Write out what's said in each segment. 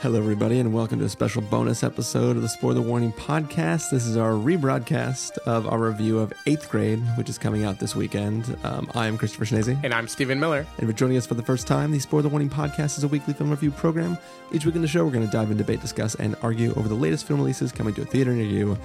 Hello, everybody, and welcome to a special bonus episode of the Spoiler Warning podcast. This is our rebroadcast of our review of Eighth Grade, which is coming out this weekend. Um, I am Christopher Schnese. And I'm Stephen Miller. And for joining us for the first time, the Spoiler Warning podcast is a weekly film review program. Each week in the show, we're going to dive in, debate, discuss, and argue over the latest film releases coming to a theater near you.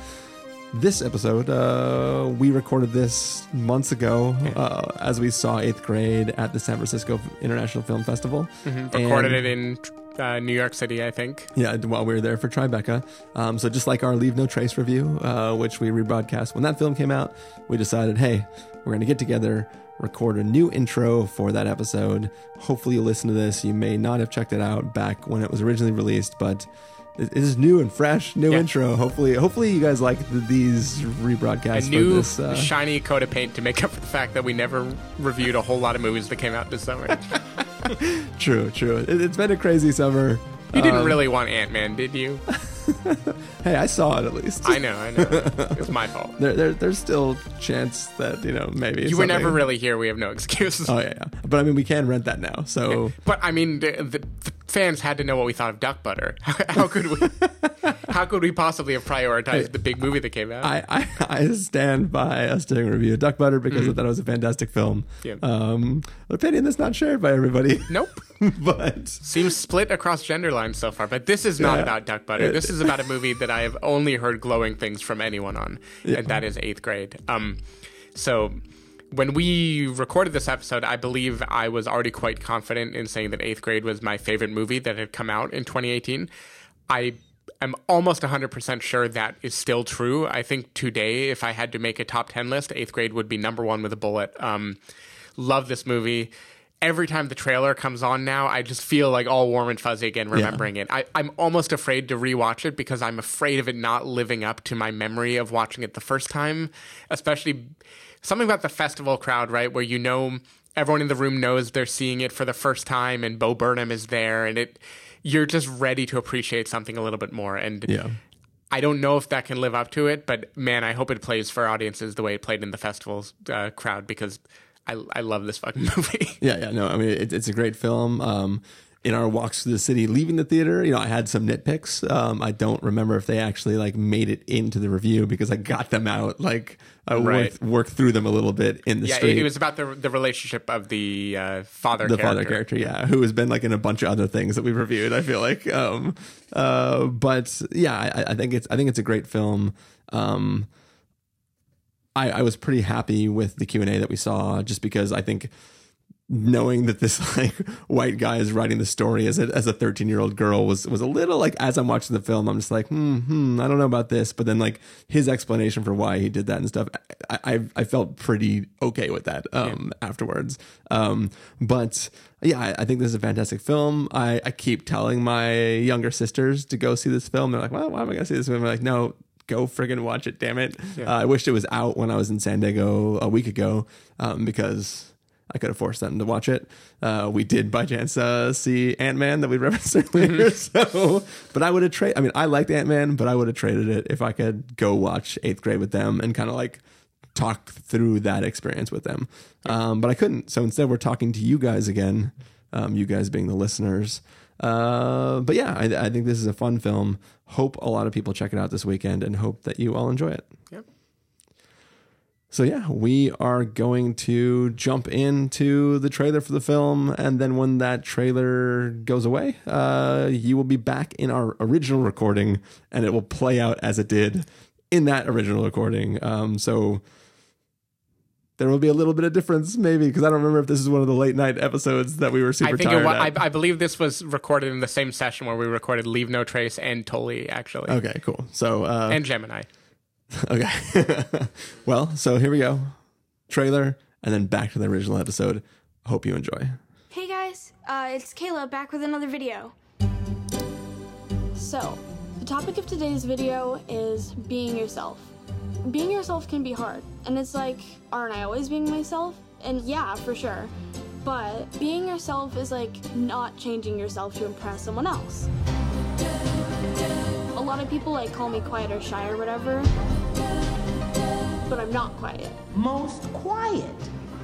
This episode, uh, we recorded this months ago uh, as we saw Eighth Grade at the San Francisco International Film Festival. Mm-hmm. Recorded and, it in uh, New York City, I think. Yeah, while we were there for Tribeca. Um, so just like our Leave No Trace review, uh, which we rebroadcast when that film came out, we decided, hey, we're going to get together, record a new intro for that episode. Hopefully, you listen to this. You may not have checked it out back when it was originally released, but it is new and fresh, new yeah. intro. Hopefully, hopefully you guys like the, these rebroadcasts. A new this, uh... shiny coat of paint to make up for the fact that we never reviewed a whole lot of movies that came out this summer. true, true. It, has been a crazy summer. You didn't um, really want Ant Man, did you? hey, I saw it at least. I know, I know. It's my fault. There, there, there's still chance that you know maybe you were never really here. We have no excuse. Oh yeah, yeah, but I mean we can rent that now. So, but I mean the, the, the fans had to know what we thought of Duck Butter. How, how could we? how could we possibly have prioritized the big movie that came out? I, I, I stand by us doing a review of Duck Butter because mm-hmm. I thought it was a fantastic film. Yeah. Um, opinion that's not shared by everybody. Nope. but seems split across gender lines so far. But this is not yeah. about Duck Butter. This is about a movie that I have only heard glowing things from anyone on, yeah. and that is Eighth Grade. Um, so when we recorded this episode, I believe I was already quite confident in saying that Eighth Grade was my favorite movie that had come out in 2018. I am almost 100% sure that is still true. I think today, if I had to make a top 10 list, Eighth Grade would be number one with a bullet. Um, love this movie. Every time the trailer comes on now, I just feel like all warm and fuzzy again remembering yeah. it. I, I'm almost afraid to rewatch it because I'm afraid of it not living up to my memory of watching it the first time, especially something about the festival crowd, right? Where you know everyone in the room knows they're seeing it for the first time and Bo Burnham is there and it you're just ready to appreciate something a little bit more. And yeah. I don't know if that can live up to it, but man, I hope it plays for audiences the way it played in the festival's uh, crowd because I, I love this fucking movie. yeah, yeah, no, I mean it, it's a great film. Um, in our walks through the city leaving the theater you know i had some nitpicks um, i don't remember if they actually like made it into the review because i got them out like i right. worked, worked through them a little bit in the yeah, street it was about the, the relationship of the uh, father the character. father character yeah who has been like in a bunch of other things that we've reviewed i feel like um, uh, but yeah I, I, think it's i think it's a great film um, I, I was pretty happy with the q&a that we saw just because i think knowing that this like white guy is writing the story as a as a 13 year old girl was was a little like as I'm watching the film I'm just like hmm, hmm I don't know about this. But then like his explanation for why he did that and stuff I I, I felt pretty okay with that um yeah. afterwards. Um but yeah I, I, think this is a fantastic film. I I keep telling my younger sisters to go see this film. They're like well why am I gonna see this film? I'm like no go friggin' watch it damn it. Yeah. uh, I wished it was out when I was in San Diego a week ago um because I could have forced them to watch it. Uh, we did by chance uh, see Ant Man that we referenced earlier. so, but I would have traded. I mean, I liked Ant Man, but I would have traded it if I could go watch Eighth Grade with them and kind of like talk through that experience with them. Um, but I couldn't. So instead, we're talking to you guys again. Um, you guys being the listeners. Uh, but yeah, I, I think this is a fun film. Hope a lot of people check it out this weekend, and hope that you all enjoy it. Yep. So yeah, we are going to jump into the trailer for the film, and then when that trailer goes away, uh, you will be back in our original recording, and it will play out as it did in that original recording. Um, so there will be a little bit of difference, maybe, because I don't remember if this is one of the late night episodes that we were super I think tired. It, I, I, believe this was recorded in the same session where we recorded "Leave No Trace" and "Tully." Actually, okay, cool. So uh, and Gemini. Okay. well, so here we go. Trailer and then back to the original episode. Hope you enjoy. Hey guys, uh, it's Kayla back with another video. So, the topic of today's video is being yourself. Being yourself can be hard, and it's like, aren't I always being myself? And yeah, for sure. But being yourself is like not changing yourself to impress someone else a lot of people like call me quiet or shy or whatever, but I'm not quiet. Most quiet,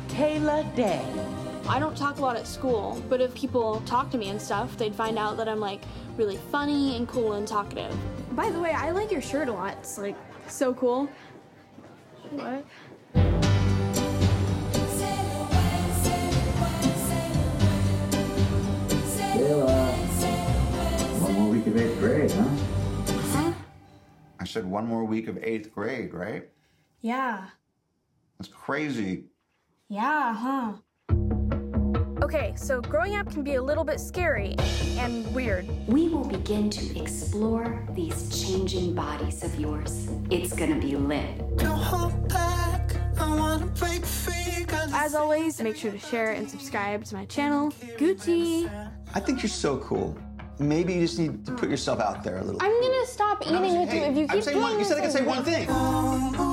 Kayla Day. I don't talk a lot at school, but if people talk to me and stuff, they'd find out that I'm like really funny and cool and talkative. By the way, I like your shirt a lot. It's like so cool. What? Kayla, one more week of eighth grade, huh? Huh? I said one more week of eighth grade, right? Yeah. That's crazy. Yeah, huh? Okay, so growing up can be a little bit scary and weird. We will begin to explore these changing bodies of yours. It's gonna be lit. As always, make sure to share and subscribe to my channel. Gucci! I think you're so cool. Maybe you just need to put yourself out there a little. I'm gonna stop eating with you if you I'm keep saying doing one. You said I could say thing. one thing.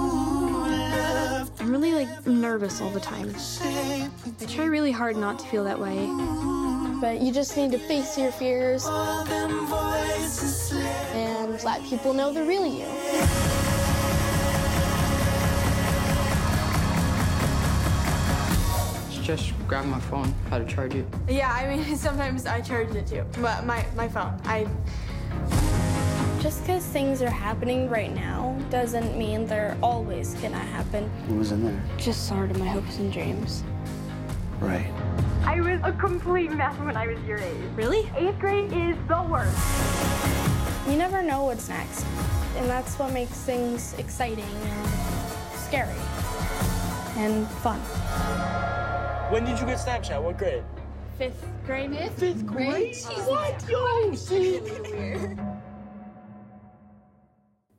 I'm really like nervous all the time. I try really hard not to feel that way. But you just need to face your fears and let people know the real you. Just grab my phone. How to charge it? Yeah, I mean sometimes I charge it too. But my, my phone. I just because things are happening right now doesn't mean they're always gonna happen. Who was in there? Just sort of my hopes and dreams. Right. I was a complete mess when I was your age. Really? Eighth grade is the worst. You never know what's next. And that's what makes things exciting and scary and fun. When did you get Snapchat? What grade? Fifth grade? Fifth grade? What? Yo, see?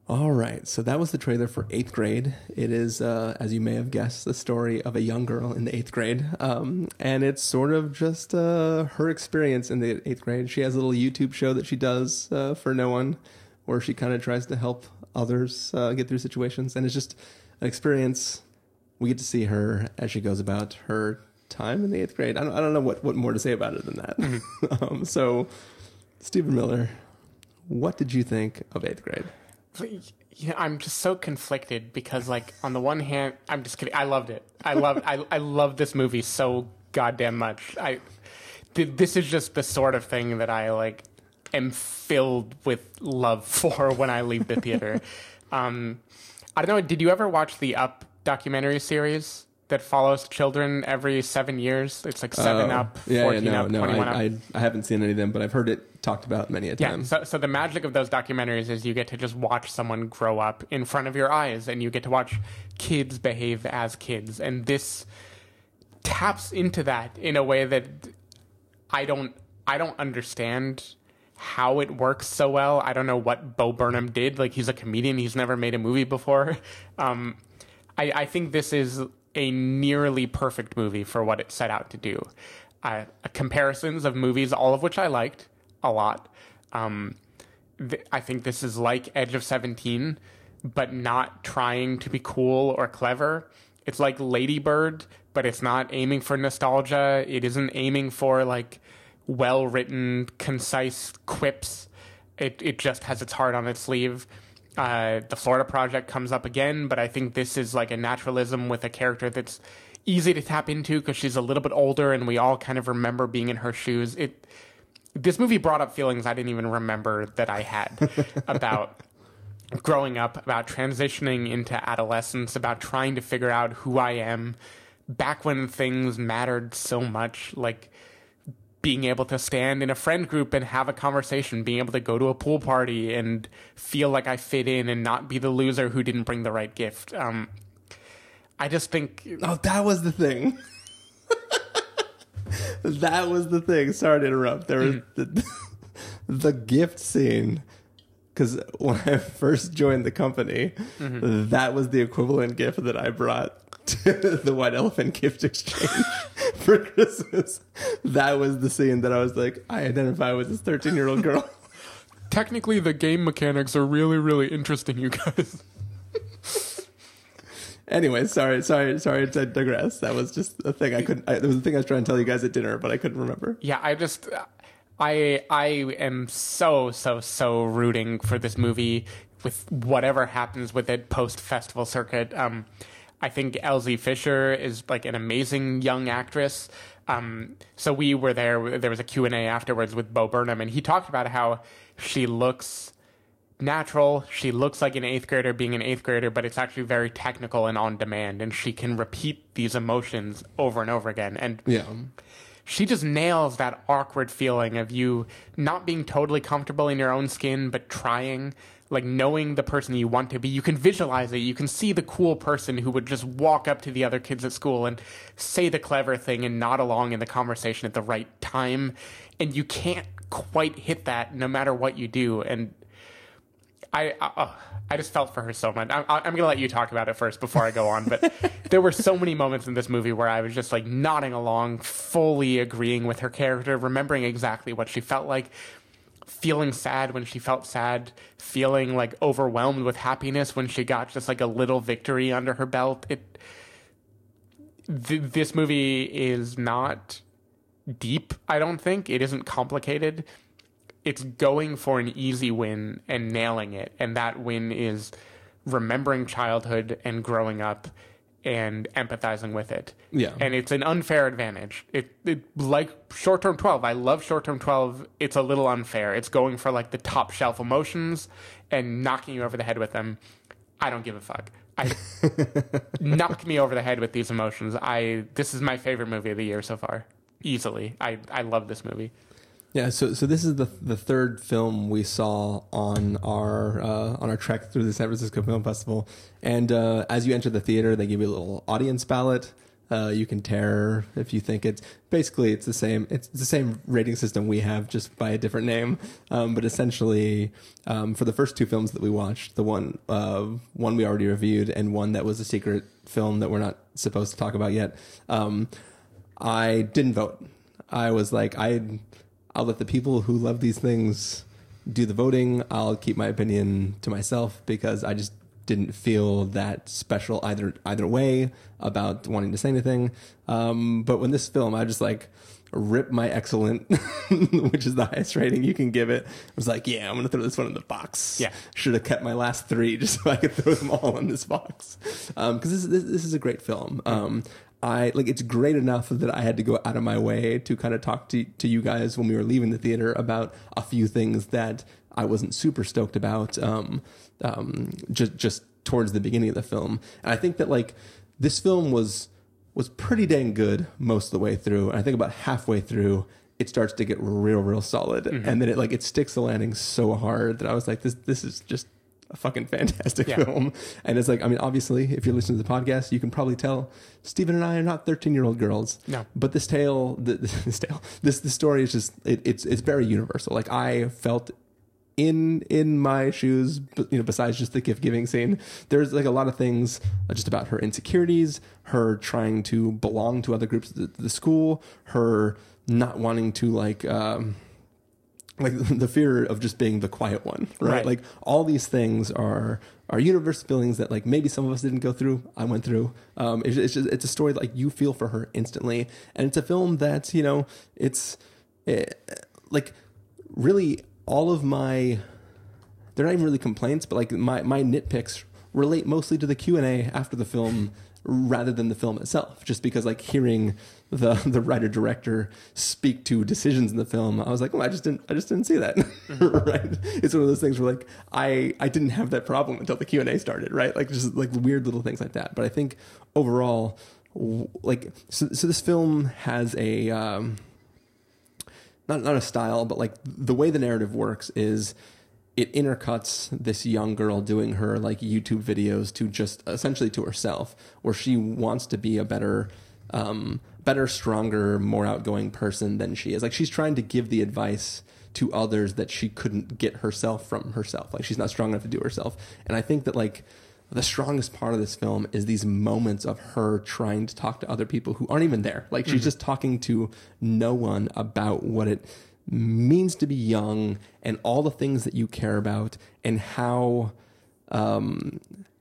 All right, so that was the trailer for eighth grade. It is, uh, as you may have guessed, the story of a young girl in the eighth grade, um, and it's sort of just uh, her experience in the eighth grade. She has a little YouTube show that she does uh, for no one, where she kind of tries to help others uh, get through situations, and it's just an experience. We get to see her as she goes about her time in the eighth grade. I don't, I don't know what, what more to say about it than that. um, so, Stephen Miller, what did you think of eighth grade? Yeah, I'm just so conflicted because, like, on the one hand, I'm just kidding. I loved it. I love. I I love this movie so goddamn much. I th- this is just the sort of thing that I like am filled with love for when I leave the theater. um, I don't know. Did you ever watch the Up documentary series that follows children every seven years? It's like Seven Oh, Up, yeah, Fourteen yeah, no, Up, no, Twenty One I, Up. I, I haven't seen any of them, but I've heard it talked about many a Yeah. time. So, so the magic of those documentaries is you get to just watch someone grow up in front of your eyes, and you get to watch kids behave as kids, and this taps into that in a way that I don't I don't understand how it works so well. I don't know what Bo Burnham did. Like he's a comedian, he's never made a movie before. Um, I, I think this is a nearly perfect movie for what it set out to do. Uh, comparisons of movies, all of which I liked a lot. Um, th- I think this is like Edge of Seventeen, but not trying to be cool or clever. It's like Ladybird, but it's not aiming for nostalgia. It isn't aiming for like well written, concise quips. It it just has its heart on its sleeve. Uh, the Florida Project comes up again, but I think this is like a naturalism with a character that's easy to tap into because she's a little bit older, and we all kind of remember being in her shoes. It this movie brought up feelings I didn't even remember that I had about growing up, about transitioning into adolescence, about trying to figure out who I am back when things mattered so much, like being able to stand in a friend group and have a conversation, being able to go to a pool party and feel like I fit in and not be the loser who didn't bring the right gift. Um, I just think Oh, that was the thing. that was the thing. Sorry to interrupt. There was mm-hmm. the, the gift scene. Because when I first joined the company, mm-hmm. that was the equivalent gift that I brought to the White Elephant Gift Exchange for Christmas. That was the scene that I was like, I identify with this 13 year old girl. technically the game mechanics are really, really interesting, you guys. Anyway, sorry, sorry, sorry to digress. That was just a thing I couldn't. I, it was a thing I was trying to tell you guys at dinner, but I couldn't remember. Yeah, I just I I am so so so rooting for this movie with whatever happens with it post festival circuit. Um I think Elsie Fisher is like an amazing young actress. Um, so we were there. There was a Q and A afterwards with Bo Burnham, and he talked about how she looks natural. She looks like an eighth grader being an eighth grader, but it's actually very technical and on demand, and she can repeat these emotions over and over again. And Yeah. she just nails that awkward feeling of you not being totally comfortable in your own skin, but trying, like knowing the person you want to be. You can visualize it. You can see the cool person who would just walk up to the other kids at school and say the clever thing and nod along in the conversation at the right time. And you can't quite hit that no matter what you do. And I, I, oh, I just felt for her so much. I, I'm going to let you talk about it first before I go on. But there were so many moments in this movie where I was just like nodding along, fully agreeing with her character, remembering exactly what she felt like, feeling sad when she felt sad, feeling like overwhelmed with happiness when she got just like a little victory under her belt. It, th- this movie is not deep, I don't think. It isn't complicated it's going for an easy win and nailing it. And that win is remembering childhood and growing up and empathizing with it. Yeah. And it's an unfair advantage. It, it like short term 12. I love short term 12. It's a little unfair. It's going for like the top shelf emotions and knocking you over the head with them. I don't give a fuck. I knock me over the head with these emotions. I this is my favorite movie of the year so far. Easily. I I love this movie. Yeah, so so this is the the third film we saw on our uh, on our trek through the San Francisco Film Festival, and uh, as you enter the theater, they give you a little audience ballot. Uh, you can tear if you think it's basically it's the same it's the same rating system we have just by a different name, um, but essentially um, for the first two films that we watched, the one uh, one we already reviewed and one that was a secret film that we're not supposed to talk about yet. Um, I didn't vote. I was like I I'll let the people who love these things do the voting. I'll keep my opinion to myself because I just didn't feel that special either either way about wanting to say anything. Um, but when this film, I just like rip my excellent, which is the highest rating you can give it. I was like, yeah, I'm gonna throw this one in the box. Yeah. should have kept my last three just so I could throw them all in this box. Um, because this, this this is a great film. Um, I like it's great enough that I had to go out of my way to kind of talk to to you guys when we were leaving the theater about a few things that I wasn't super stoked about. Um, um, just just towards the beginning of the film, and I think that like this film was was pretty dang good most of the way through. And I think about halfway through, it starts to get real, real solid, and then it like it sticks the landing so hard that I was like, this this is just a fucking fantastic Yeah. film. And it's like, I mean, obviously, if you're listening to the podcast, you can probably tell Stephen and I are not 13 year old girls. No. But this tale, the, this tale, this this story is just it, it's it's very universal. Like I felt in in my shoes, you know, besides just the gift giving scene, there's like a lot of things uh, just about her insecurities, her trying to belong to other groups at the, the school, her not wanting to like. Um, like the fear of just being the quiet one, right? Right. Like all these things are are universal feelings that like maybe some of us didn't go through. I went through. Um, it's, it's just it's a story that, like you feel for her instantly, and it's a film that you know it's eh, like really all of my they're not even really complaints, but like my my nitpicks relate mostly to the Q and A after the film rather than the film itself. Just because like hearing the the writer director speak to decisions in the film, I was like, oh, I just didn't I just didn't see that. right? It's one of those things where like I I didn't have that problem until the Q and A started. Right? Like just like weird little things like that. But I think overall, like so, so this film has a. Um, not not a style, but like the way the narrative works is it intercuts this young girl doing her like YouTube videos to just essentially to herself, where she wants to be a better, um, better, stronger, more outgoing person than she is. Like she's trying to give the advice to others that she couldn't get herself from herself. Like she's not strong enough to do herself. And I think that like the strongest part of this film is these moments of her trying to talk to other people who aren't even there. Like she's just talking to no one about what it means to be young and all the things that you care about and how um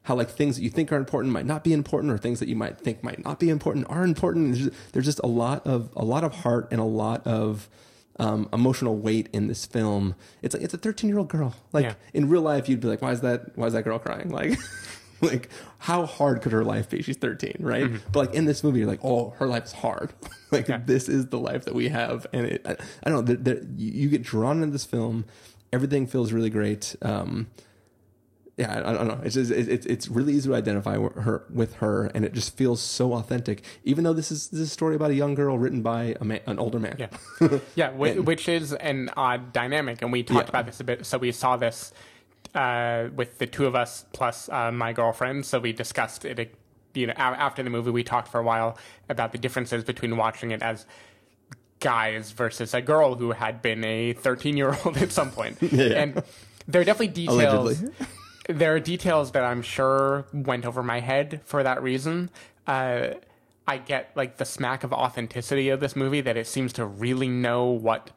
how like things that you think are important might not be important or things that you might think might not be important are important there's just, there's just a lot of a lot of heart and a lot of um, emotional weight in this film it's like it's a 13 year old girl like Yeah. in real life you'd be like why is that why is that girl crying like like how hard could her life be? She's 13, right? Mm-hmm. But like in this movie, you're like, oh, her life's hard. like Yeah. this is the life that we have, and it, I, I don't know. There, you you get drawn into this film. Everything feels really great. Um, yeah, I, I don't know. It's just, it, it's it's really easy to identify with her with her, and it just feels so authentic. Even though this is this is a story about a young girl written by a man, an older man. Yeah, yeah, whi- which is an odd dynamic, and we talked Yeah. about this a bit. So we saw this uh, with the two of us plus uh, my girlfriend. So we discussed it. You know, after the movie, we talked for a while about the differences between watching it as guys versus a girl who had been a 13 year old at some point. And there are definitely details. There are details that I'm sure went over my head for that reason. Uh, I get like the smack of authenticity of this movie that it seems to really know what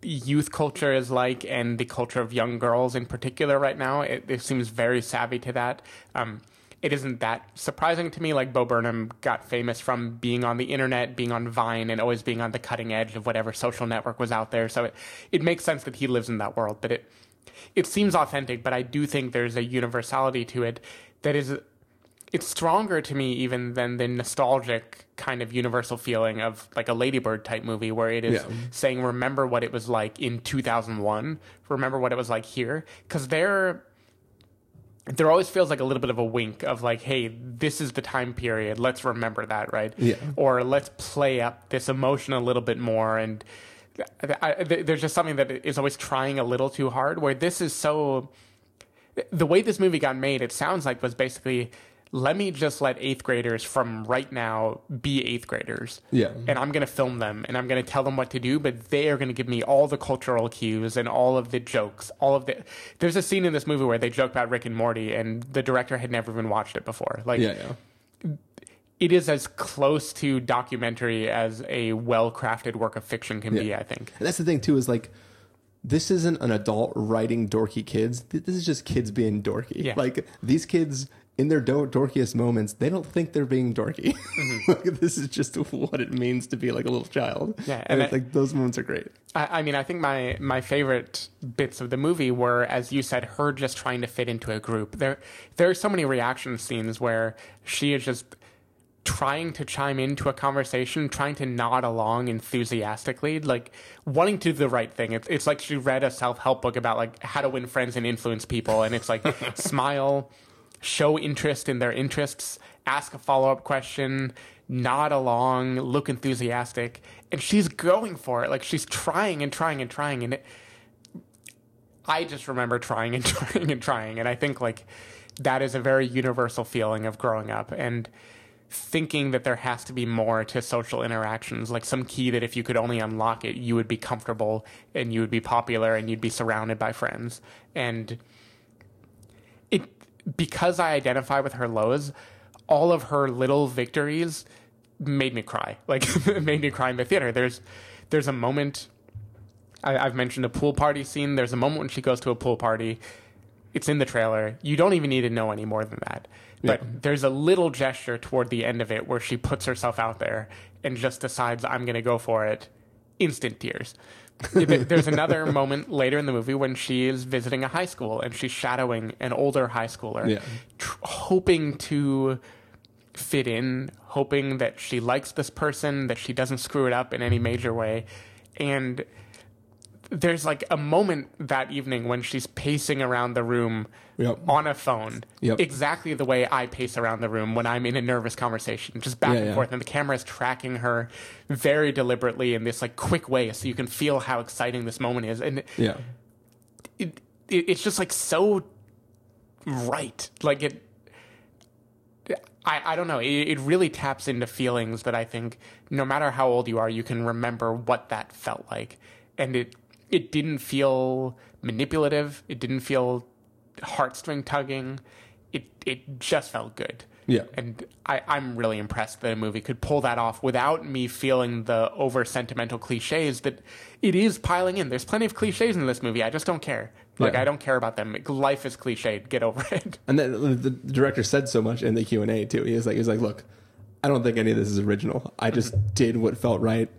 youth culture is like and the culture of young girls in particular right now. It, it seems very savvy to that. Um, it isn't that surprising to me. Like Bo Burnham got famous from being on the internet, being on Vine, and always being on the cutting edge of whatever social network was out there. So it, it makes sense that he lives in that world. But it it seems authentic. But I do think there's a universality to it that is it's stronger to me even than the nostalgic kind of universal feeling of like a ladybird type movie where it is Yeah. saying remember what it was like in 2001 remember what it was like here because there there always feels like a little bit of a wink of like hey this is the time period let's remember that right Yeah. or let's play up this emotion a little bit more and I, I, there's just something that is always trying a little too hard where this is so the way this movie got made, it sounds like was basically let me just let eighth graders from right now be eighth graders. Yeah. And I'm going to film them and I'm going to tell them what to do, but they are going to give me all the cultural cues and all of the jokes, all of the. There's a scene in this movie where they joke about Rick and Morty and the director had never even watched it before. Like, Yeah, yeah. It is as close to documentary as a well crafted work of fiction can be, I think. And that's the thing too is like this isn't an adult writing dorky kids. This is just kids being dorky. Yeah. Like these kids in their do- dorkiest moments, they don't think they're being dorky. Mm-hmm. like, this is just what it means to be like a little child. Yeah, and, and it's I- like those moments are great. I, I mean, I think my my favorite bits of the movie were, as you said, her just trying to fit into a group. There, there are so many reaction scenes where she is just trying to chime into a conversation, trying to nod along enthusiastically, like wanting to do the right thing. It's, it's like she read a self help book about like how to win friends and influence people, and it's like smile, show interest in their interests, ask a follow up question, nod along, look enthusiastic, and she's going for it. Like she's trying and trying and trying, and it. I just remember trying and trying and trying, and I think like that is a very universal feeling of growing up and thinking that there has to be more to social interactions, like some key that if you could only unlock it, you would be comfortable and you would be popular and you'd be surrounded by friends. And it because I identify with her lows, all of her little victories made me cry. Like made me cry in the theater. There's there's a moment I, I've mentioned a pool party scene. There's a moment when she goes to a pool party. It's in the trailer. You don't even need to know any more than that. But there's a little gesture toward the end of it where she puts herself out there and just decides, I'm going to go for it. Instant tears. There's another moment later in the movie when she is visiting a high school and she's shadowing an older high schooler, Yeah. tr- hoping to fit in, hoping that she likes this person, that she doesn't screw it up in any major way. And there's like a moment that evening when she's pacing around the room Yep. on a phone, Yep. exactly the way I pace around the room when I'm in a nervous conversation, just back Yeah, and yeah. forth, and the camera is tracking her very deliberately in this like quick way, so you can feel how exciting this moment is, and Yeah. it, it it's just like so right, like it. I, I don't know. It, it really taps into feelings that I think no matter how old you are, you can remember what that felt like. And it it didn't feel manipulative. It didn't feel heartstring tugging. It it just felt good. Yeah. And I, I'm really impressed that a movie could pull that off without me feeling the over sentimental cliches that it is piling in. There's plenty of cliches in this movie. I just don't care. Like Yeah. I don't care about them. Life is cliched. Get over it. And then the director said so much in the Q and A too. He was like, he was like, look, I don't think any of this is original. I just mm-hmm. did what felt right,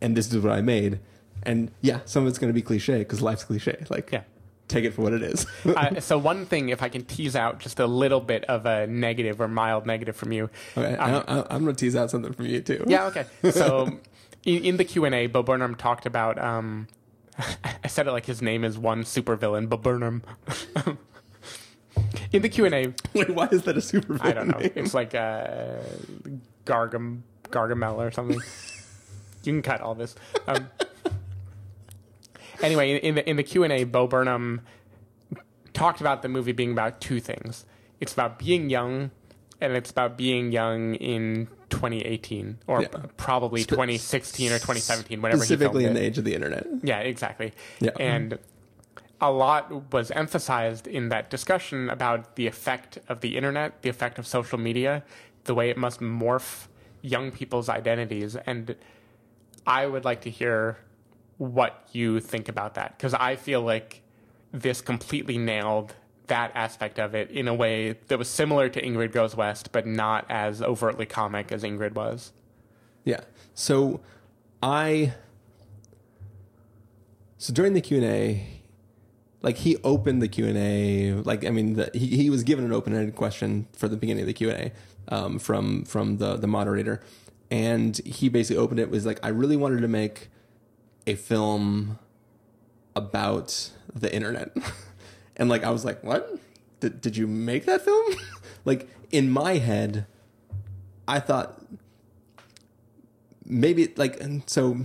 and this is what I made. And yeah, some of it's going to be cliche because life's cliche. Like, Yeah. take it for what it is. uh, so one thing, if I can tease out just a little bit of a negative or mild negative from you. okay, I, I, I'm going to tease out something from you too. Yeah, okay. So in, in the Q and A, Bo Burnham talked about. Um, I said it like his name is one supervillain, Bo Burnham. in the Q and A, Wait, why is that a super? I don't know. It's like uh, Gargam Gargamel or something. you can cut all this. Um, anyway, in the in the Q and A, Bo Burnham talked about the movie being about two things. It's about being young, and it's about being young in 2018 or Yeah. probably 2016 or 2017, whenever he Specifically in the age of the internet. Yeah, exactly. Yeah. And a lot was emphasized in that discussion about the effect of the internet, the effect of social media, the way it must morph young people's identities. And I would like to hear what you think about that because I feel like this completely nailed that aspect of it in a way that was similar to Ingrid Goes West, but not as overtly comic as Ingrid was. Yeah. So I so during the Q and A, like he opened the Q and A. Like I mean, the, he he was given an open ended question for the beginning of the Q and A um, from from the the moderator, and he basically opened it was like, I really wanted to make a film about the internet, and like I was like, what? Did did you make that film? like in my head, I thought maybe like and so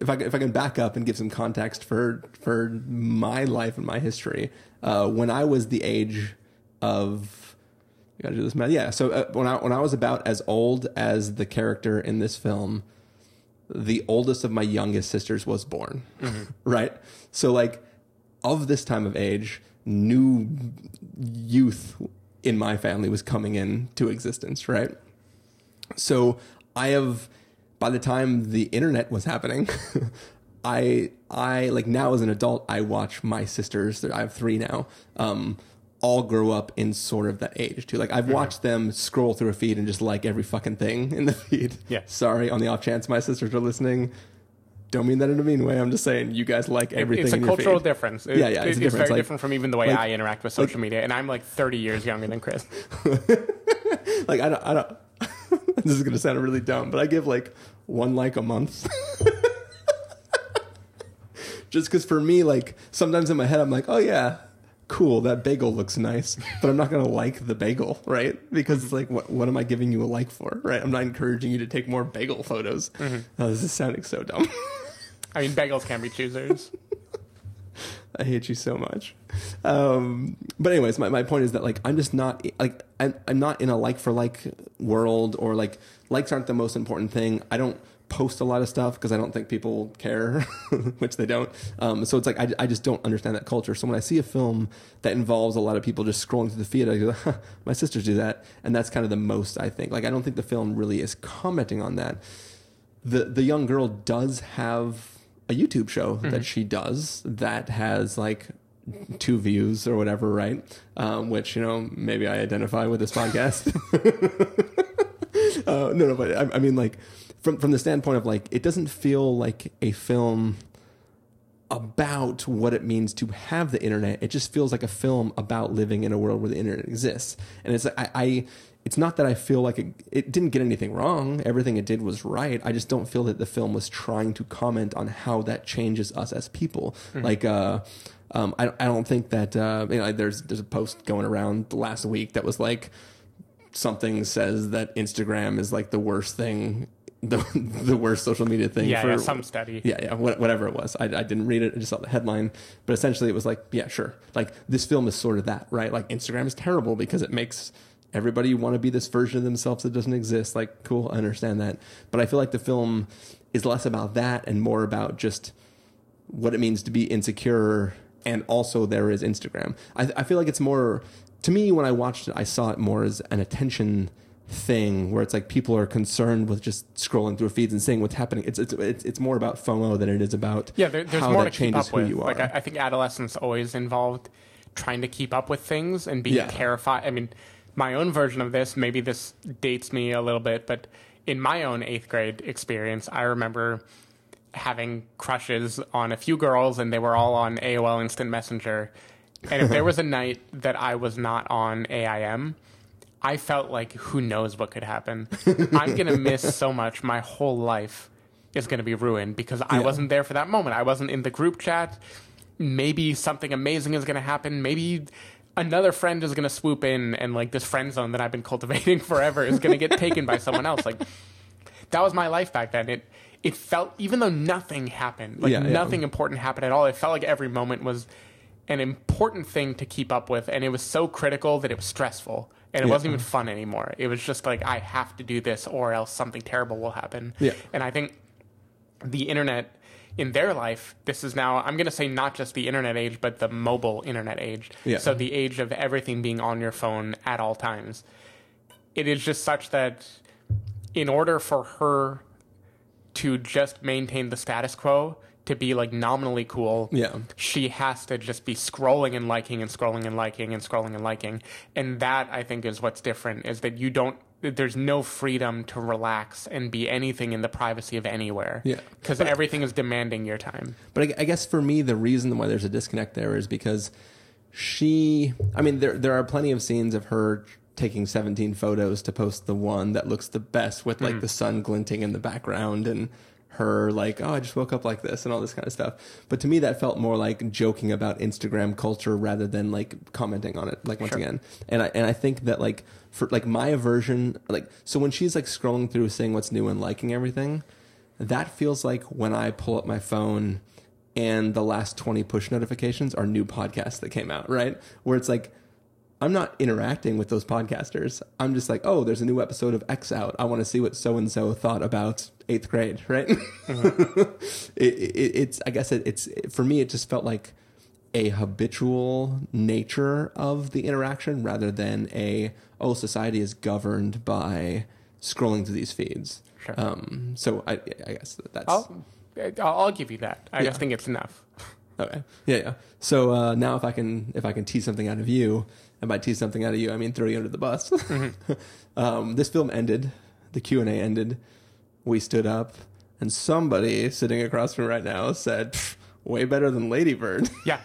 if I if I can back up and give some context for for my life and my history, uh, when I was the age of I gotta do this math. Yeah, so uh, when I when I was about as old as the character in this film, the oldest of my youngest sisters was born. Right, so like of this time of age, new youth in my family was coming into existence. Right, so I have by the time the internet was happening, I I like now as an adult I watch my sisters. I have three now. Um, all grow up in sort of that age too. Like I've mm-hmm. watched them scroll through a feed and just like every fucking thing in the feed. Yeah. Sorry, on the off chance my sisters are listening. Don't mean that in a mean way. I'm just saying you guys like everything. It's a in your cultural feed. difference. It- Yeah, yeah, it's difference. very Like- different from even the way like- I interact with social media, and I'm like 30 years younger than Chris. like I don't I don't this is gonna sound really dumb, but I give like one like a month. Just because for me, like sometimes in my head I'm like, oh yeah, cool, that bagel looks nice. But I'm not gonna like the bagel, right? Because it's like what what am I giving you a like for? Right? I'm not encouraging you to take more bagel photos. Oh, this is sounding so dumb. I mean, bagels can be choosers. I hate you so much. Um, but anyways, my, my point is that like I'm just not like I'm, I'm not in a like for like world or like likes aren't the most important thing. I don't post a lot of stuff because I don't think people care, which they don't. Um, so it's like I, I just don't understand that culture. So when I see a film that involves a lot of people just scrolling through the feed, I go, huh, my sisters do that, and that's kind of the most I think. Like I don't think the film really is commenting on that. The the young girl does have a YouTube show that she does that has like two views or whatever, right? Um, which you know maybe I identify with this podcast. uh, no, no, but I, I mean like from from the standpoint of like it doesn't feel like a film about what it means to have the internet. It just feels like a film about living in a world where the internet exists. And it's I, I it's not that I feel like it, it didn't get anything wrong. Everything it did was right. I just don't feel that the film was trying to comment on how that changes us as people. Like uh um, I, I don't think that uh, you know, there's there's a post going around last week that was like something says that Instagram is like the worst thing, the the worst social media thing. Yeah, for, yeah, some study. Yeah, yeah, wha- whatever it was. I, I didn't read it. I just saw the headline. But essentially, it was like, yeah, sure. Like this film is sort of that, right? Like Instagram is terrible because it makes everybody want to be this version of themselves that doesn't exist. Like, cool, I understand that. But I feel like the film is less about that and more about just what it means to be insecure and also there is instagram I, I feel like it's more to me when i watched it i saw it more as an attention thing where it's like people are concerned with just scrolling through feeds and seeing what's happening it's it's it's, it's more about fomo than it is about Yeah, there, there's how more that to keep changes up who with. you are Like, I, I think adolescence always involved trying to keep up with things and being Yeah. terrified. I mean, my own version of this, maybe this dates me a little bit, but in my own eighth grade experience, I remember having crushes on a few girls, and they were all on AOL Instant Messenger. And if there was a night that I was not on AIM, I felt like who knows what could happen. I'm gonna miss so much. My whole life is gonna be ruined because I Yeah. wasn't there for that moment. I wasn't in the group chat. Maybe something amazing is gonna happen. Maybe another friend is gonna swoop in and like this friend zone that I've been cultivating forever is gonna get taken by someone else. Like that was my life back then. It it felt even though nothing happened, like Yeah, yeah. nothing important happened at all. It felt like every moment was an important thing to keep up with, and it was so critical that it was stressful, and it Yeah. wasn't even fun anymore. It was just like I have to do this, or else something terrible will happen. Yeah. and I think the internet in their life this is now i'm going to say not just the internet age but the mobile internet age Yeah. so the age of everything being on your phone at all times it is just such that in order for her to just maintain the status quo to be like nominally cool Yeah. she has to just be scrolling and liking and scrolling and liking and scrolling and liking and that i think is what's different is that you don't there's no freedom to relax and be anything in the privacy of anywhere Yeah. because everything is demanding your time But I, I guess for me, the reason why there's a disconnect there is because she. I mean, there there are plenty of scenes of her taking 17 photos to post the one that looks the best with like mm. the sun glinting in the background and her like oh i just woke up like this and all this kind of stuff. But to me that felt more like joking about instagram culture rather than like commenting on it like once again. And i and i think that like for like my aversion like so when she's like scrolling through seeing what's new and liking everything that feels like when I pull up my phone and the last 20 push notifications are new podcasts that came out, right? Where it's like, I'm not interacting with those podcasters. I'm just like, oh, there's a new episode of X out. I want to see what so and so thought about eighth grade, right? it, it, it's, I guess it, it's, for me, it just felt like a habitual nature of the interaction rather than a, oh, society is governed by scrolling through these feeds. Sure. Um, so I, I guess that's I'll, I'll I'll give you that i Yeah. just think it's enough okay. Yeah, yeah. So uh, now, if I can, if I can tease something out of you, and by tease something out of you, I mean throw you under the bus. um, this film ended. The Q and A ended. We stood up, and somebody sitting across from me right now said, "Way better than Lady Bird." yeah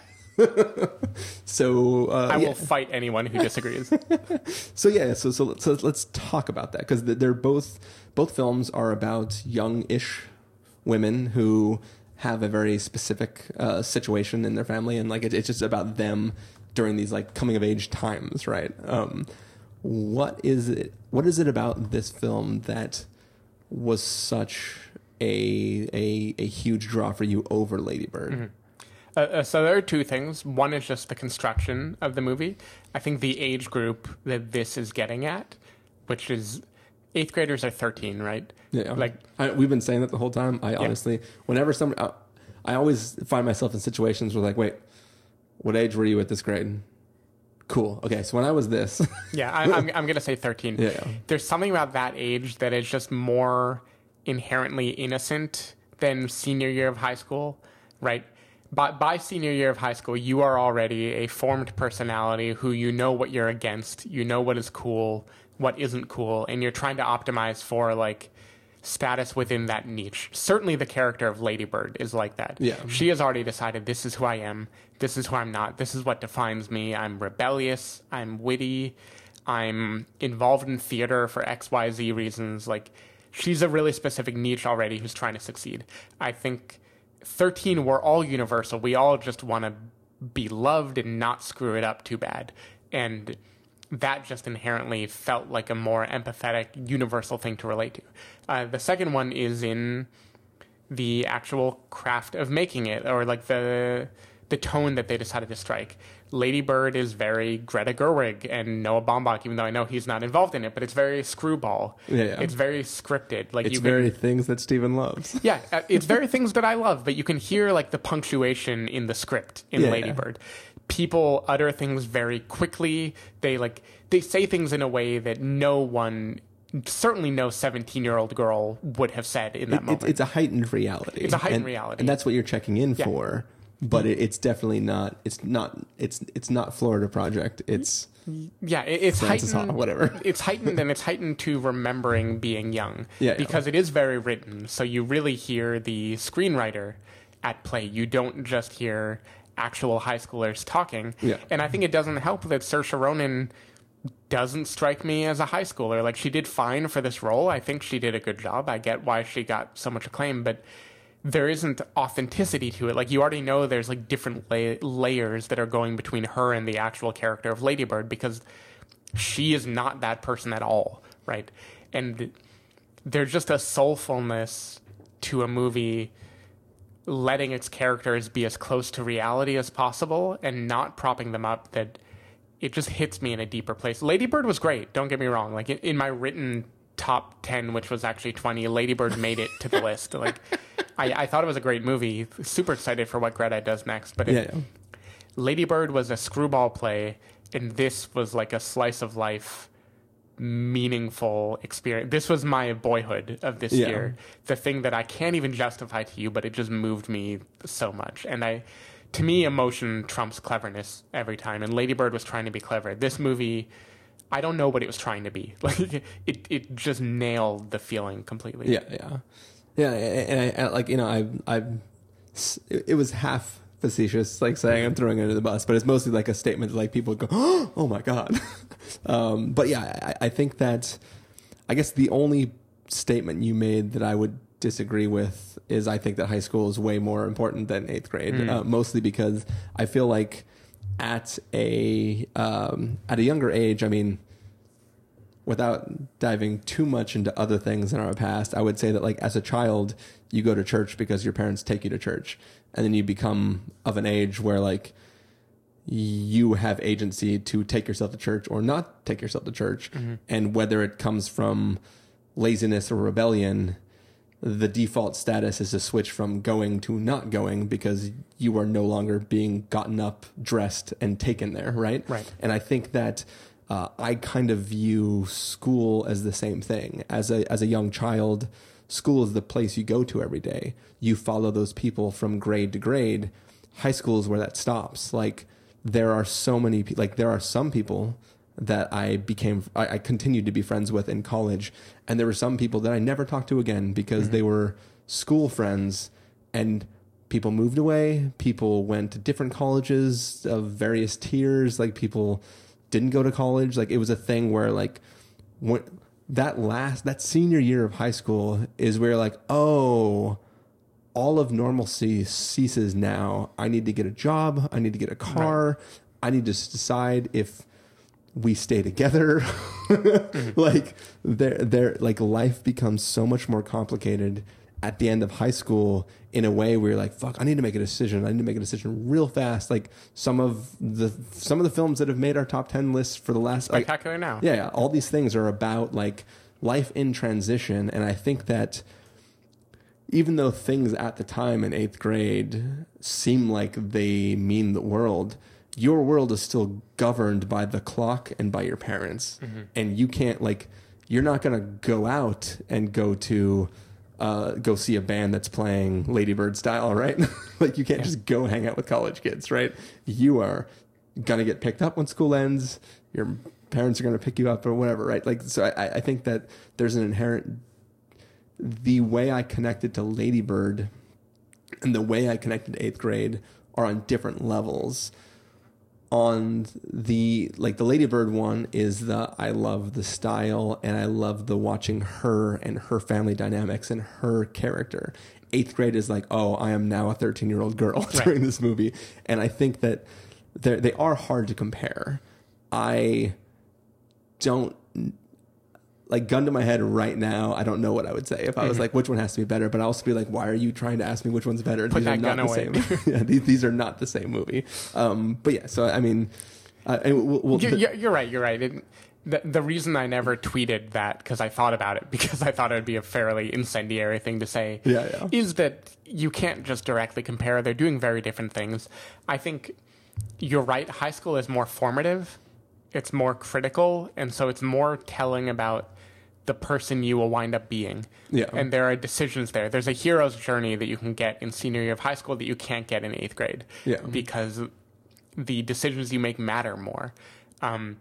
so uh, i yeah. will fight anyone who disagrees So yeah, so so, so let's talk about that because they're both both films are about young-ish women who have a very specific uh, situation in their family, and like it, it's just about them during these like coming of age times, right? Um, what is it? What is it about this film that was such a a a huge draw for you over Lady Bird? Uh, uh, so there are two things. One is just the construction of the movie. I think the age group that this is getting at, which is eighth graders are thirteen, right? Yeah, Like I, we've been saying that the whole time. I honestly, whenever somebody, I, I always find myself in situations where like, wait, what age were you at this grade? Cool. Okay, so when I was this, yeah, I, I'm I'm gonna say thirteen. Yeah, yeah. There's something about that age that is just more inherently innocent than senior year of high school, right? By, by senior year of high school, you are already a formed personality who you know what you're against, you know what is cool, what isn't cool, and you're trying to optimize for like status within that niche. Certainly, the character of Ladybird is like that. Yeah. She has already decided this is who I am, this is who I'm not, this is what defines me. I'm rebellious, I'm witty, I'm involved in theater for XYZ reasons. Like, she's a really specific niche already who's trying to succeed. I think 13, we're all universal. We all just want to be loved and not screw it up too bad. And that just inherently felt like a more empathetic, universal thing to relate to. Uh, the second one is in the actual craft of making it, or like the the tone that they decided to strike. Lady Bird is very Greta Gerwig and Noah Baumbach, even though I know he's not involved in it, but it's very screwball. Yeah, yeah. It's very scripted. Like it's you can- very things that Stephen loves. yeah, uh, it's very things that I love, but you can hear like the punctuation in the script in Yeah, Lady yeah. Bird. People utter things very quickly. They like they say things in a way that no one, certainly no seventeen-year-old girl would have said in that It- moment. it's, a heightened reality. It's a heightened And- reality. and that's what you're checking in Yeah. for. but it, it's definitely not. It's not. It's it's not Florida Project. It's yeah, it, it's Frances heightened. Ha, whatever. It's heightened and it's heightened to remembering being young. Yeah, yeah. because it is very written, so you really hear the screenwriter at play. You don't just hear actual high schoolers talking. Yeah. and I think it doesn't help that Saoirse Ronan doesn't strike me as a high schooler. Like she did fine for this role. I think she did a good job. I get why she got so much acclaim, but there isn't authenticity to it. Like you already know there's like different la- layers that are going between her and the actual character of Ladybird because she is not that person at all, right? And there's just a soulfulness to a movie letting its characters be as close to reality as possible and not propping them up that it just hits me in a deeper place. Lady Bird was great, don't get me wrong. Like in, my written top 10 which was actually 20 Lady Bird made it to the list like I, I thought it was a great movie super excited for what greta does next but it, yeah, yeah. Lady Bird was a screwball play and this was like a slice of life meaningful experience this was my boyhood of this Yeah. year the thing that i can't even justify to you but it just moved me so much and i to me emotion trumps cleverness every time and Lady Bird was trying to be clever this movie I don't know what it was trying to be. Like it, it just nailed the feeling completely. Yeah, yeah, yeah. And I, and like you know, I, I, it was half facetious, like saying I'm throwing it under the bus, but it's mostly like a statement that like people go, "Oh my god." um, but yeah, I, I think that, I guess the only statement you made that I would disagree with is I think that high school is way more important than eighth grade, Mm. uh, mostly because I feel like at a um, at a younger age, I mean, without diving too much into other things in our past, I would say that like as a child, you go to church because your parents take you to church, and then you become of an age where like you have agency to take yourself to church or not take yourself to church, and whether it comes from laziness or rebellion. The default status is to switch from going to not going because you are no longer being gotten up, dressed, and taken there, right? Right. And I think that uh, I kind of view school as the same thing. As a as a young child, school is the place you go to every day. You follow those people from grade to grade. High school is where that stops. Like there are so many like there are some people that I became I, I continued to be friends with in college, and there were some people that I never talked to again because mm-hmm. they were school friends and people moved away people went to different colleges of various tiers like people didn't go to college like it was a thing where like when, that last that senior year of high school is where like oh all of normalcy ceases now. I need to get a job. I need to get a car. I need to decide if we stay together. Mm-hmm. Like there there like life becomes so much more complicated at the end of high school in a way where you're like fuck i need to make a decision. I need to make a decision real fast. Like some of the some of the films that have made our top 10 lists for the last like, Spectacular now. yeah, yeah, all these things are about like life in transition, and I think that even though things at the time in eighth grade seem like they mean the world, your world is still governed by the clock and by your parents, mm-hmm. and you can't like you're not gonna go out and go to. Uh, go see a band that's playing Lady Bird style, right? like you can't just go hang out with college kids, right? You are gonna get picked up when school ends. Your parents are gonna pick you up or whatever, right? Like, so I, I think that there's an inherent the way I connected to Lady Bird and the way I connected to eighth grade are on different levels. On the like the Lady Bird one is the I love the style and I love the watching her and her family dynamics and her character. Eighth grade is like, oh, I am now a 13 year old girl during this movie. And I think that they are hard to compare. I don't like gun to my head right now. I don't know what I would say if I was like, which one has to be better. But I also be like, why are you trying to ask me which one's better? Put these are that not gun the away. same. yeah, these, these are not the same movie. Um, but yeah, so I mean, uh, we'll, we'll, You're, the- you're right. You're right. It, the, the reason I never tweeted that because I thought about it because I thought it would be a fairly incendiary thing to say. Yeah, yeah. Is that you can't just directly compare. They're doing very different things. I think you're right. High school is more formative. It's more critical, and so it's more telling about the person you will wind up being. Yeah. And there are decisions there. There's a hero's journey that you can get in senior year of high school that you can't get in eighth grade. Yeah. Because the decisions you make matter more. Um,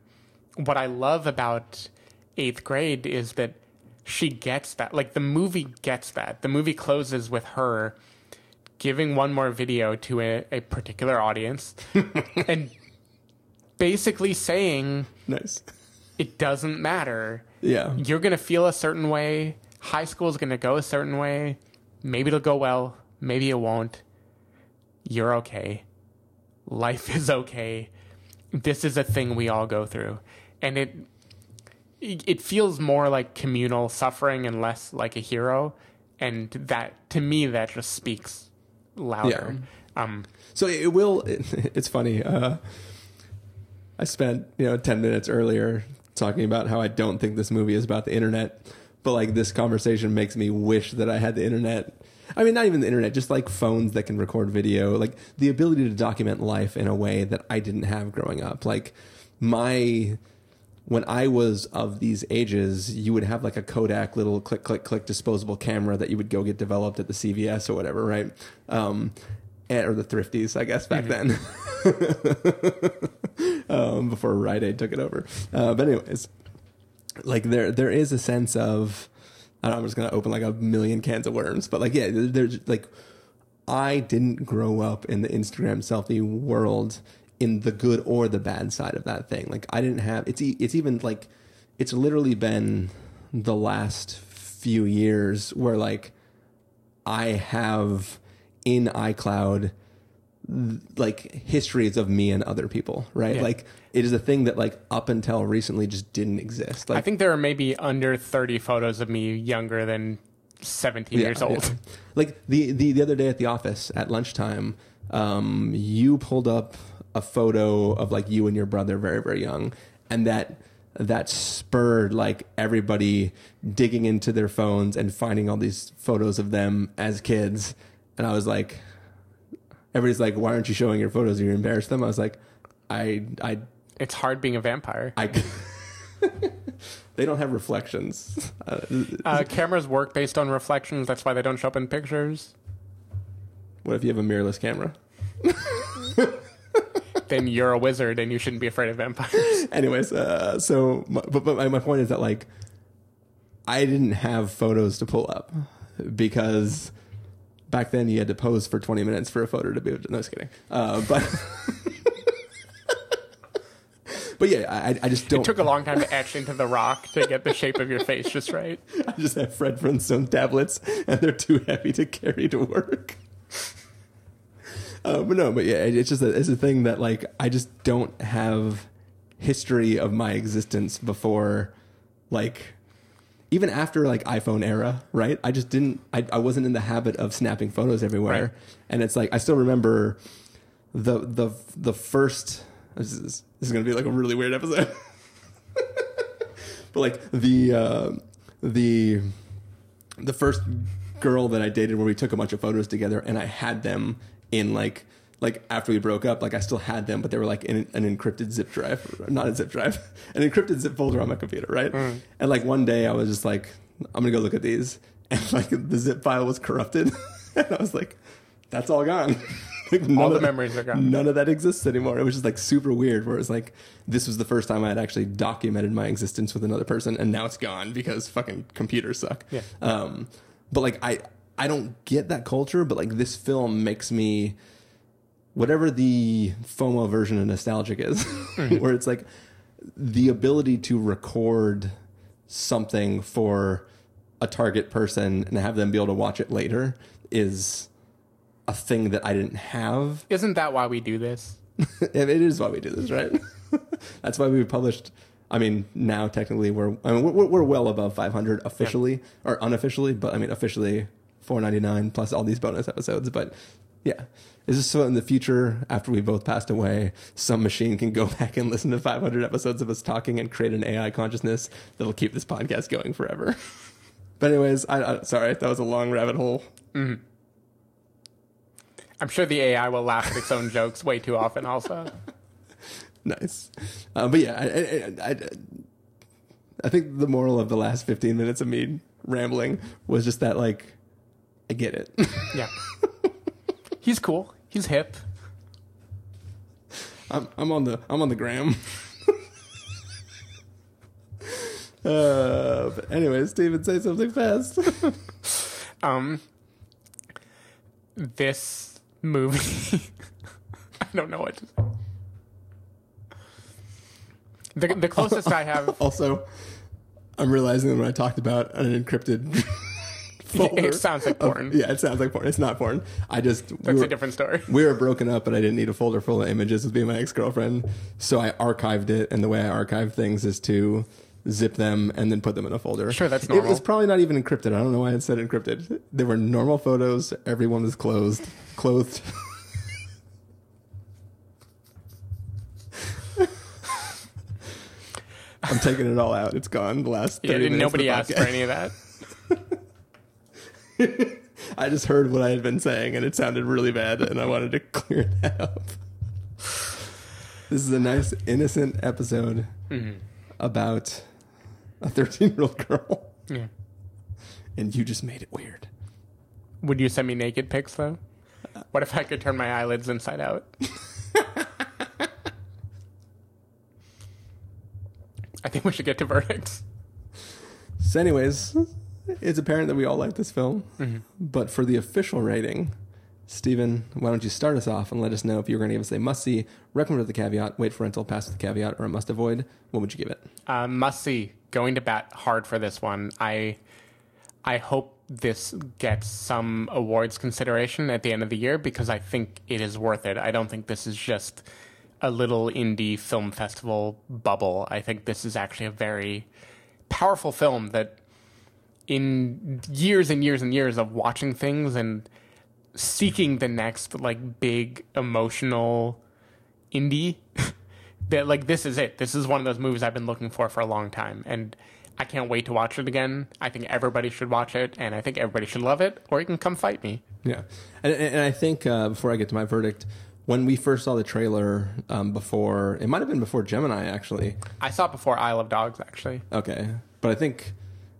what I love about eighth grade is that she gets that. Like the movie gets that. The movie closes with her giving one more video to a, a particular audience and basically saying Nice. It doesn't matter. Yeah. You're going to feel a certain way. High school is going to go a certain way. Maybe it'll go well. Maybe it won't. You're okay. Life is okay. This is a thing we all go through. And it it feels more like communal suffering and less like a hero. And that to me that just speaks louder. Um So it will. It, it's funny. Uh, I spent you know ten minutes earlier talking about how I don't think this movie is about the internet, but like this conversation makes me wish that I had the internet. I mean, not even the internet, just like phones that can record video, like the ability to document life in a way that I didn't have growing up. Like my when I was of these ages, you would have like a Kodak little click, click, click disposable camera that you would go get developed at the CVS or whatever, right? Um, and, or the Thrifties, I guess, back then, um, before Rite Aid took it over. Uh, but anyways, like there, there is a sense of, I don't know, I'm just gonna open like a million cans of worms, but like, yeah, there's like, I didn't grow up in the Instagram selfie world in the good or the bad side of that thing. Like I didn't have it's it's even like it's literally been the last few years where like I have in iCloud like histories of me and other people, right? Yeah. Like it is a thing that like up until recently just didn't exist. Like I think there are maybe under 30 photos of me younger than 17 years old. yeah. Like the, the the other day at the office at lunchtime, um, you pulled up a photo of like you and your brother very very young, and that that spurred like everybody digging into their phones and finding all these photos of them as kids, and I was like, everybody's like, why aren't you showing your photos? You're embarrassed them. I was like, I I It's hard being a vampire. I. they don't have reflections. Uh, Uh, cameras work based on reflections. That's why they don't show up in pictures. what if you have a mirrorless camera? Then you're a wizard and you shouldn't be afraid of vampires. anyways uh, so my, but, but my, my point is that like i didn't have photos to pull up because back then you had to pose for 20 minutes for a photo to be no just kidding uh, but but yeah I, I just don't It took a long time to etch into the rock to get the shape of your face just right. i just have fred flintstone tablets and they're too heavy to carry to work uh, but no but yeah it- it's just a, it's a thing that like i just don't have history of my existence before like even after like iphone era right? I just didn't i, I wasn't in the habit of snapping photos everywhere. Right. and it's like i still remember the the the first this is, this is gonna be like a really weird episode. But like the uh the the first girl that I dated where we took a bunch of photos together and I had them in like like after we broke up like I still had them but they were like in an encrypted zip drive not a zip drive an encrypted zip folder on my computer right? And like one day I was just like I'm gonna go look at these. And like the zip file was corrupted. And I was like that's all gone. Like, none All the of- memories are gone. none of that exists anymore. It was just like super weird where it's like this was the first time I had actually documented my existence with another person and now it's gone because fucking computers suck. Yeah. um, but like I I don't get that culture, but like this film makes me whatever the FOMO version of nostalgic is, where it's like the ability to record something for a target person and have them be able to watch it later is a thing that I didn't have. Isn't that why we do this? it is why we do this, right? That's why we published. I mean, now technically we're I mean we're, we're well above 500 officially or unofficially, but I mean officially 499 plus all these bonus episodes. But yeah, is this so in the future after we both passed away, some machine can go back and listen to 500 episodes of us talking and create an AI consciousness that'll keep this podcast going forever. but anyways, I, I sorry that was a long rabbit hole. I'm sure the AI will laugh at its own jokes way too often. Also, nice. Uh, but yeah, I, I, I, I think the moral of the last 15 minutes of me rambling was just that like I get it. Yeah. He's cool. He's hip. I'm I'm on the I'm on the gram. uh, but anyways, Stephen, say something fast. Um, this movie, I don't know what. The the closest I have, also, I'm realizing that when I talked about an encrypted folder, it sounds like of- porn. yeah, it sounds like porn. It's not porn. I just we That's were- a different story. we were broken up, and I didn't need a folder full of images with me and my ex girlfriend, so I archived it. And the way I archive things is to zip them and then put them in a folder. Sure, that's It normal. was probably not even encrypted. I don't know why it said encrypted. There were normal photos. Everyone was clothed. Clothed. I'm taking it all out. It's gone. The last 30 Yeah, minutes. of nobody asked for any of that. I just heard what I had been saying and it sounded really bad and I wanted to clear that up. This is a nice, innocent episode mm-hmm. about a 13 year old girl. Yeah. And you just made it weird. Would you send me naked pics though? What if I could turn my eyelids inside out? I think we should get to verdicts. So, anyways, it's apparent that we all like this film. Mm-hmm. But for the official rating, Stephen, why don't you start us off and let us know if you were going to give us a must see, recommend with the caveat, wait for rental, pass with the caveat, or a must avoid? What would you give it? Uh, must see. Going to bat hard for this one. I I hope this gets some awards consideration at the end of the year because I think it is worth it. I don't think this is just a little indie film festival bubble. I think this is actually a very powerful film that in years and years and years of watching things and seeking the next like big emotional indie that like this is it. This is one of those movies I've been looking for for a long time, and I can't wait to watch it again. I think everybody should watch it, and I think everybody should love it, or you can come fight me. Yeah, and, and I think uh, before I get to my verdict, when we first saw the trailer, um, before it might have been before Gemini actually. I saw it before Isle of Dogs, actually. Okay, but I think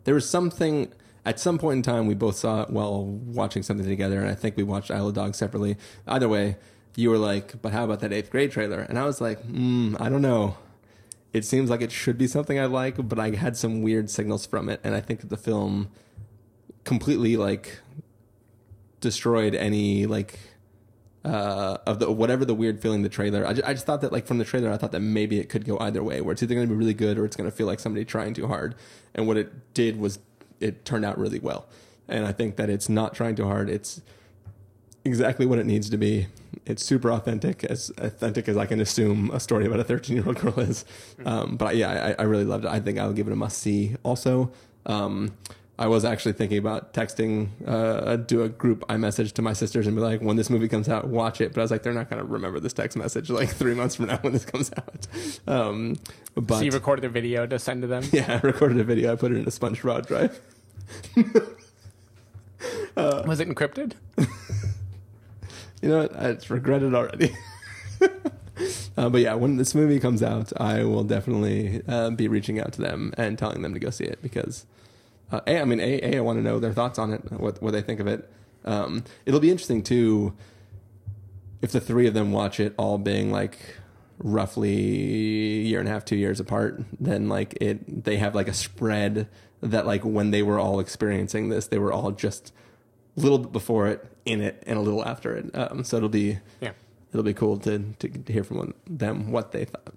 there was something at some point in time we both saw it while watching something together, and I think we watched Isle of Dogs separately. Either way, you were like, "But how about that eighth grade trailer?" And I was like, mm, "I don't know." It seems like it should be something I like, but I had some weird signals from it, and I think that the film completely like destroyed any like uh, of the whatever the weird feeling the trailer. I just, I just thought that like from the trailer, I thought that maybe it could go either way, where it's either going to be really good or it's going to feel like somebody trying too hard. And what it did was it turned out really well. And I think that it's not trying too hard. It's exactly what it needs to be. It's super authentic, as authentic as I can assume a story about a 13 year old girl is. Um, but yeah, I, I really loved it. I think I'll give it a must see. Also, um, I was actually thinking about texting, uh, do a group iMessage to my sisters and be like, when this movie comes out, watch it. But I was like, they're not going to remember this text message like three months from now when this comes out. Um, but So you recorded a video to send to them. yeah, I recorded a video. I put it in a SpongeBob drive. Was it encrypted? You know what? I regret it already. uh, but yeah, when this movie comes out, I will definitely uh, be reaching out to them and telling them to go see it because, uh, a, I mean, a, a I want to know their thoughts on it, what what they think of it. Um, it'll be interesting too if the three of them watch it, all being like roughly a year and a half, two years apart. Then like it, they have like a spread that like when they were all experiencing this, they were all just a little bit before it, in it, and a little after it. Um, so it'll be Yeah. it'll be cool to, to hear from them what they thought.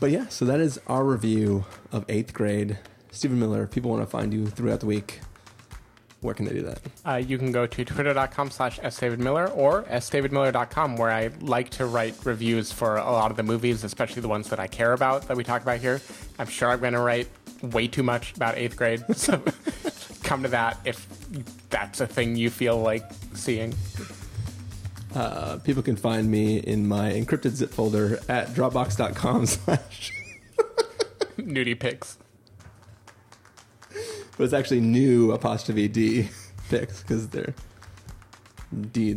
But yeah, so that is our review of eighth grade. Stephen Miller. If people want to find you throughout the week, where can they do that? Uh, you can go to twitter.com slash sdavidmiller or sdavidmiller.com where I like to write reviews for a lot of the movies, especially the ones that I care about that we talk about here. I'm sure I'm going to write way too much about eighth grade. So come to that if that's a thing you feel like seeing. Uh, people can find me in my encrypted zip folder at dropbox.com slash Nudie pics. but it's actually new apostrophe D pics because they're D,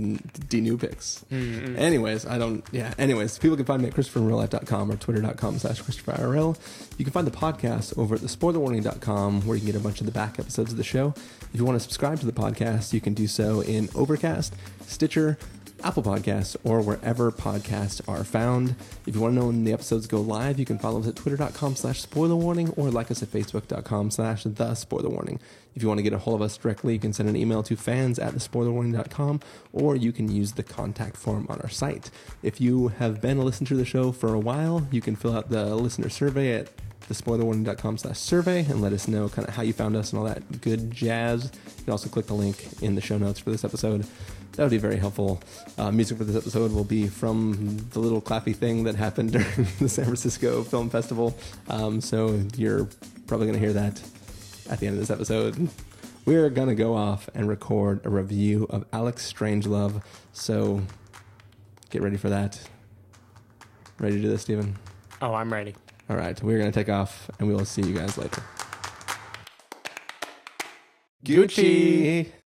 D new picks. Anyways, I don't, yeah. Anyways, people can find me at ChristopherInRealLife.com or Twitter.com slash ChristopherIRL. You can find the podcast over at thespoilerwarning.com where you can get a bunch of the back episodes of the show. If you want to subscribe to the podcast, you can do so in Overcast, Stitcher, Apple Podcasts, or wherever podcasts are found. If you want to know when the episodes go live, you can follow us at twitter.com slash spoiler warning or like us at facebook.com slash the spoiler warning. If you want to get a hold of us directly, you can send an email to fans at thespoilerwarning.com or you can use the contact form on our site. If you have been a listener to the show for a while, you can fill out the listener survey at thespoilerwarning.com slash survey and let us know kind of how you found us and all that good jazz. You can also click the link in the show notes for this episode. That would be very helpful. Uh, music for this episode will be from the little clappy thing that happened during the San Francisco Film Festival. Um, so you're probably going to hear that at the end of this episode. We're going to go off and record a review of Alex Strangelove. So get ready for that. Ready to do this, Stephen? Oh, I'm ready. All right, we're going to take off and we will see you guys later. Gucci.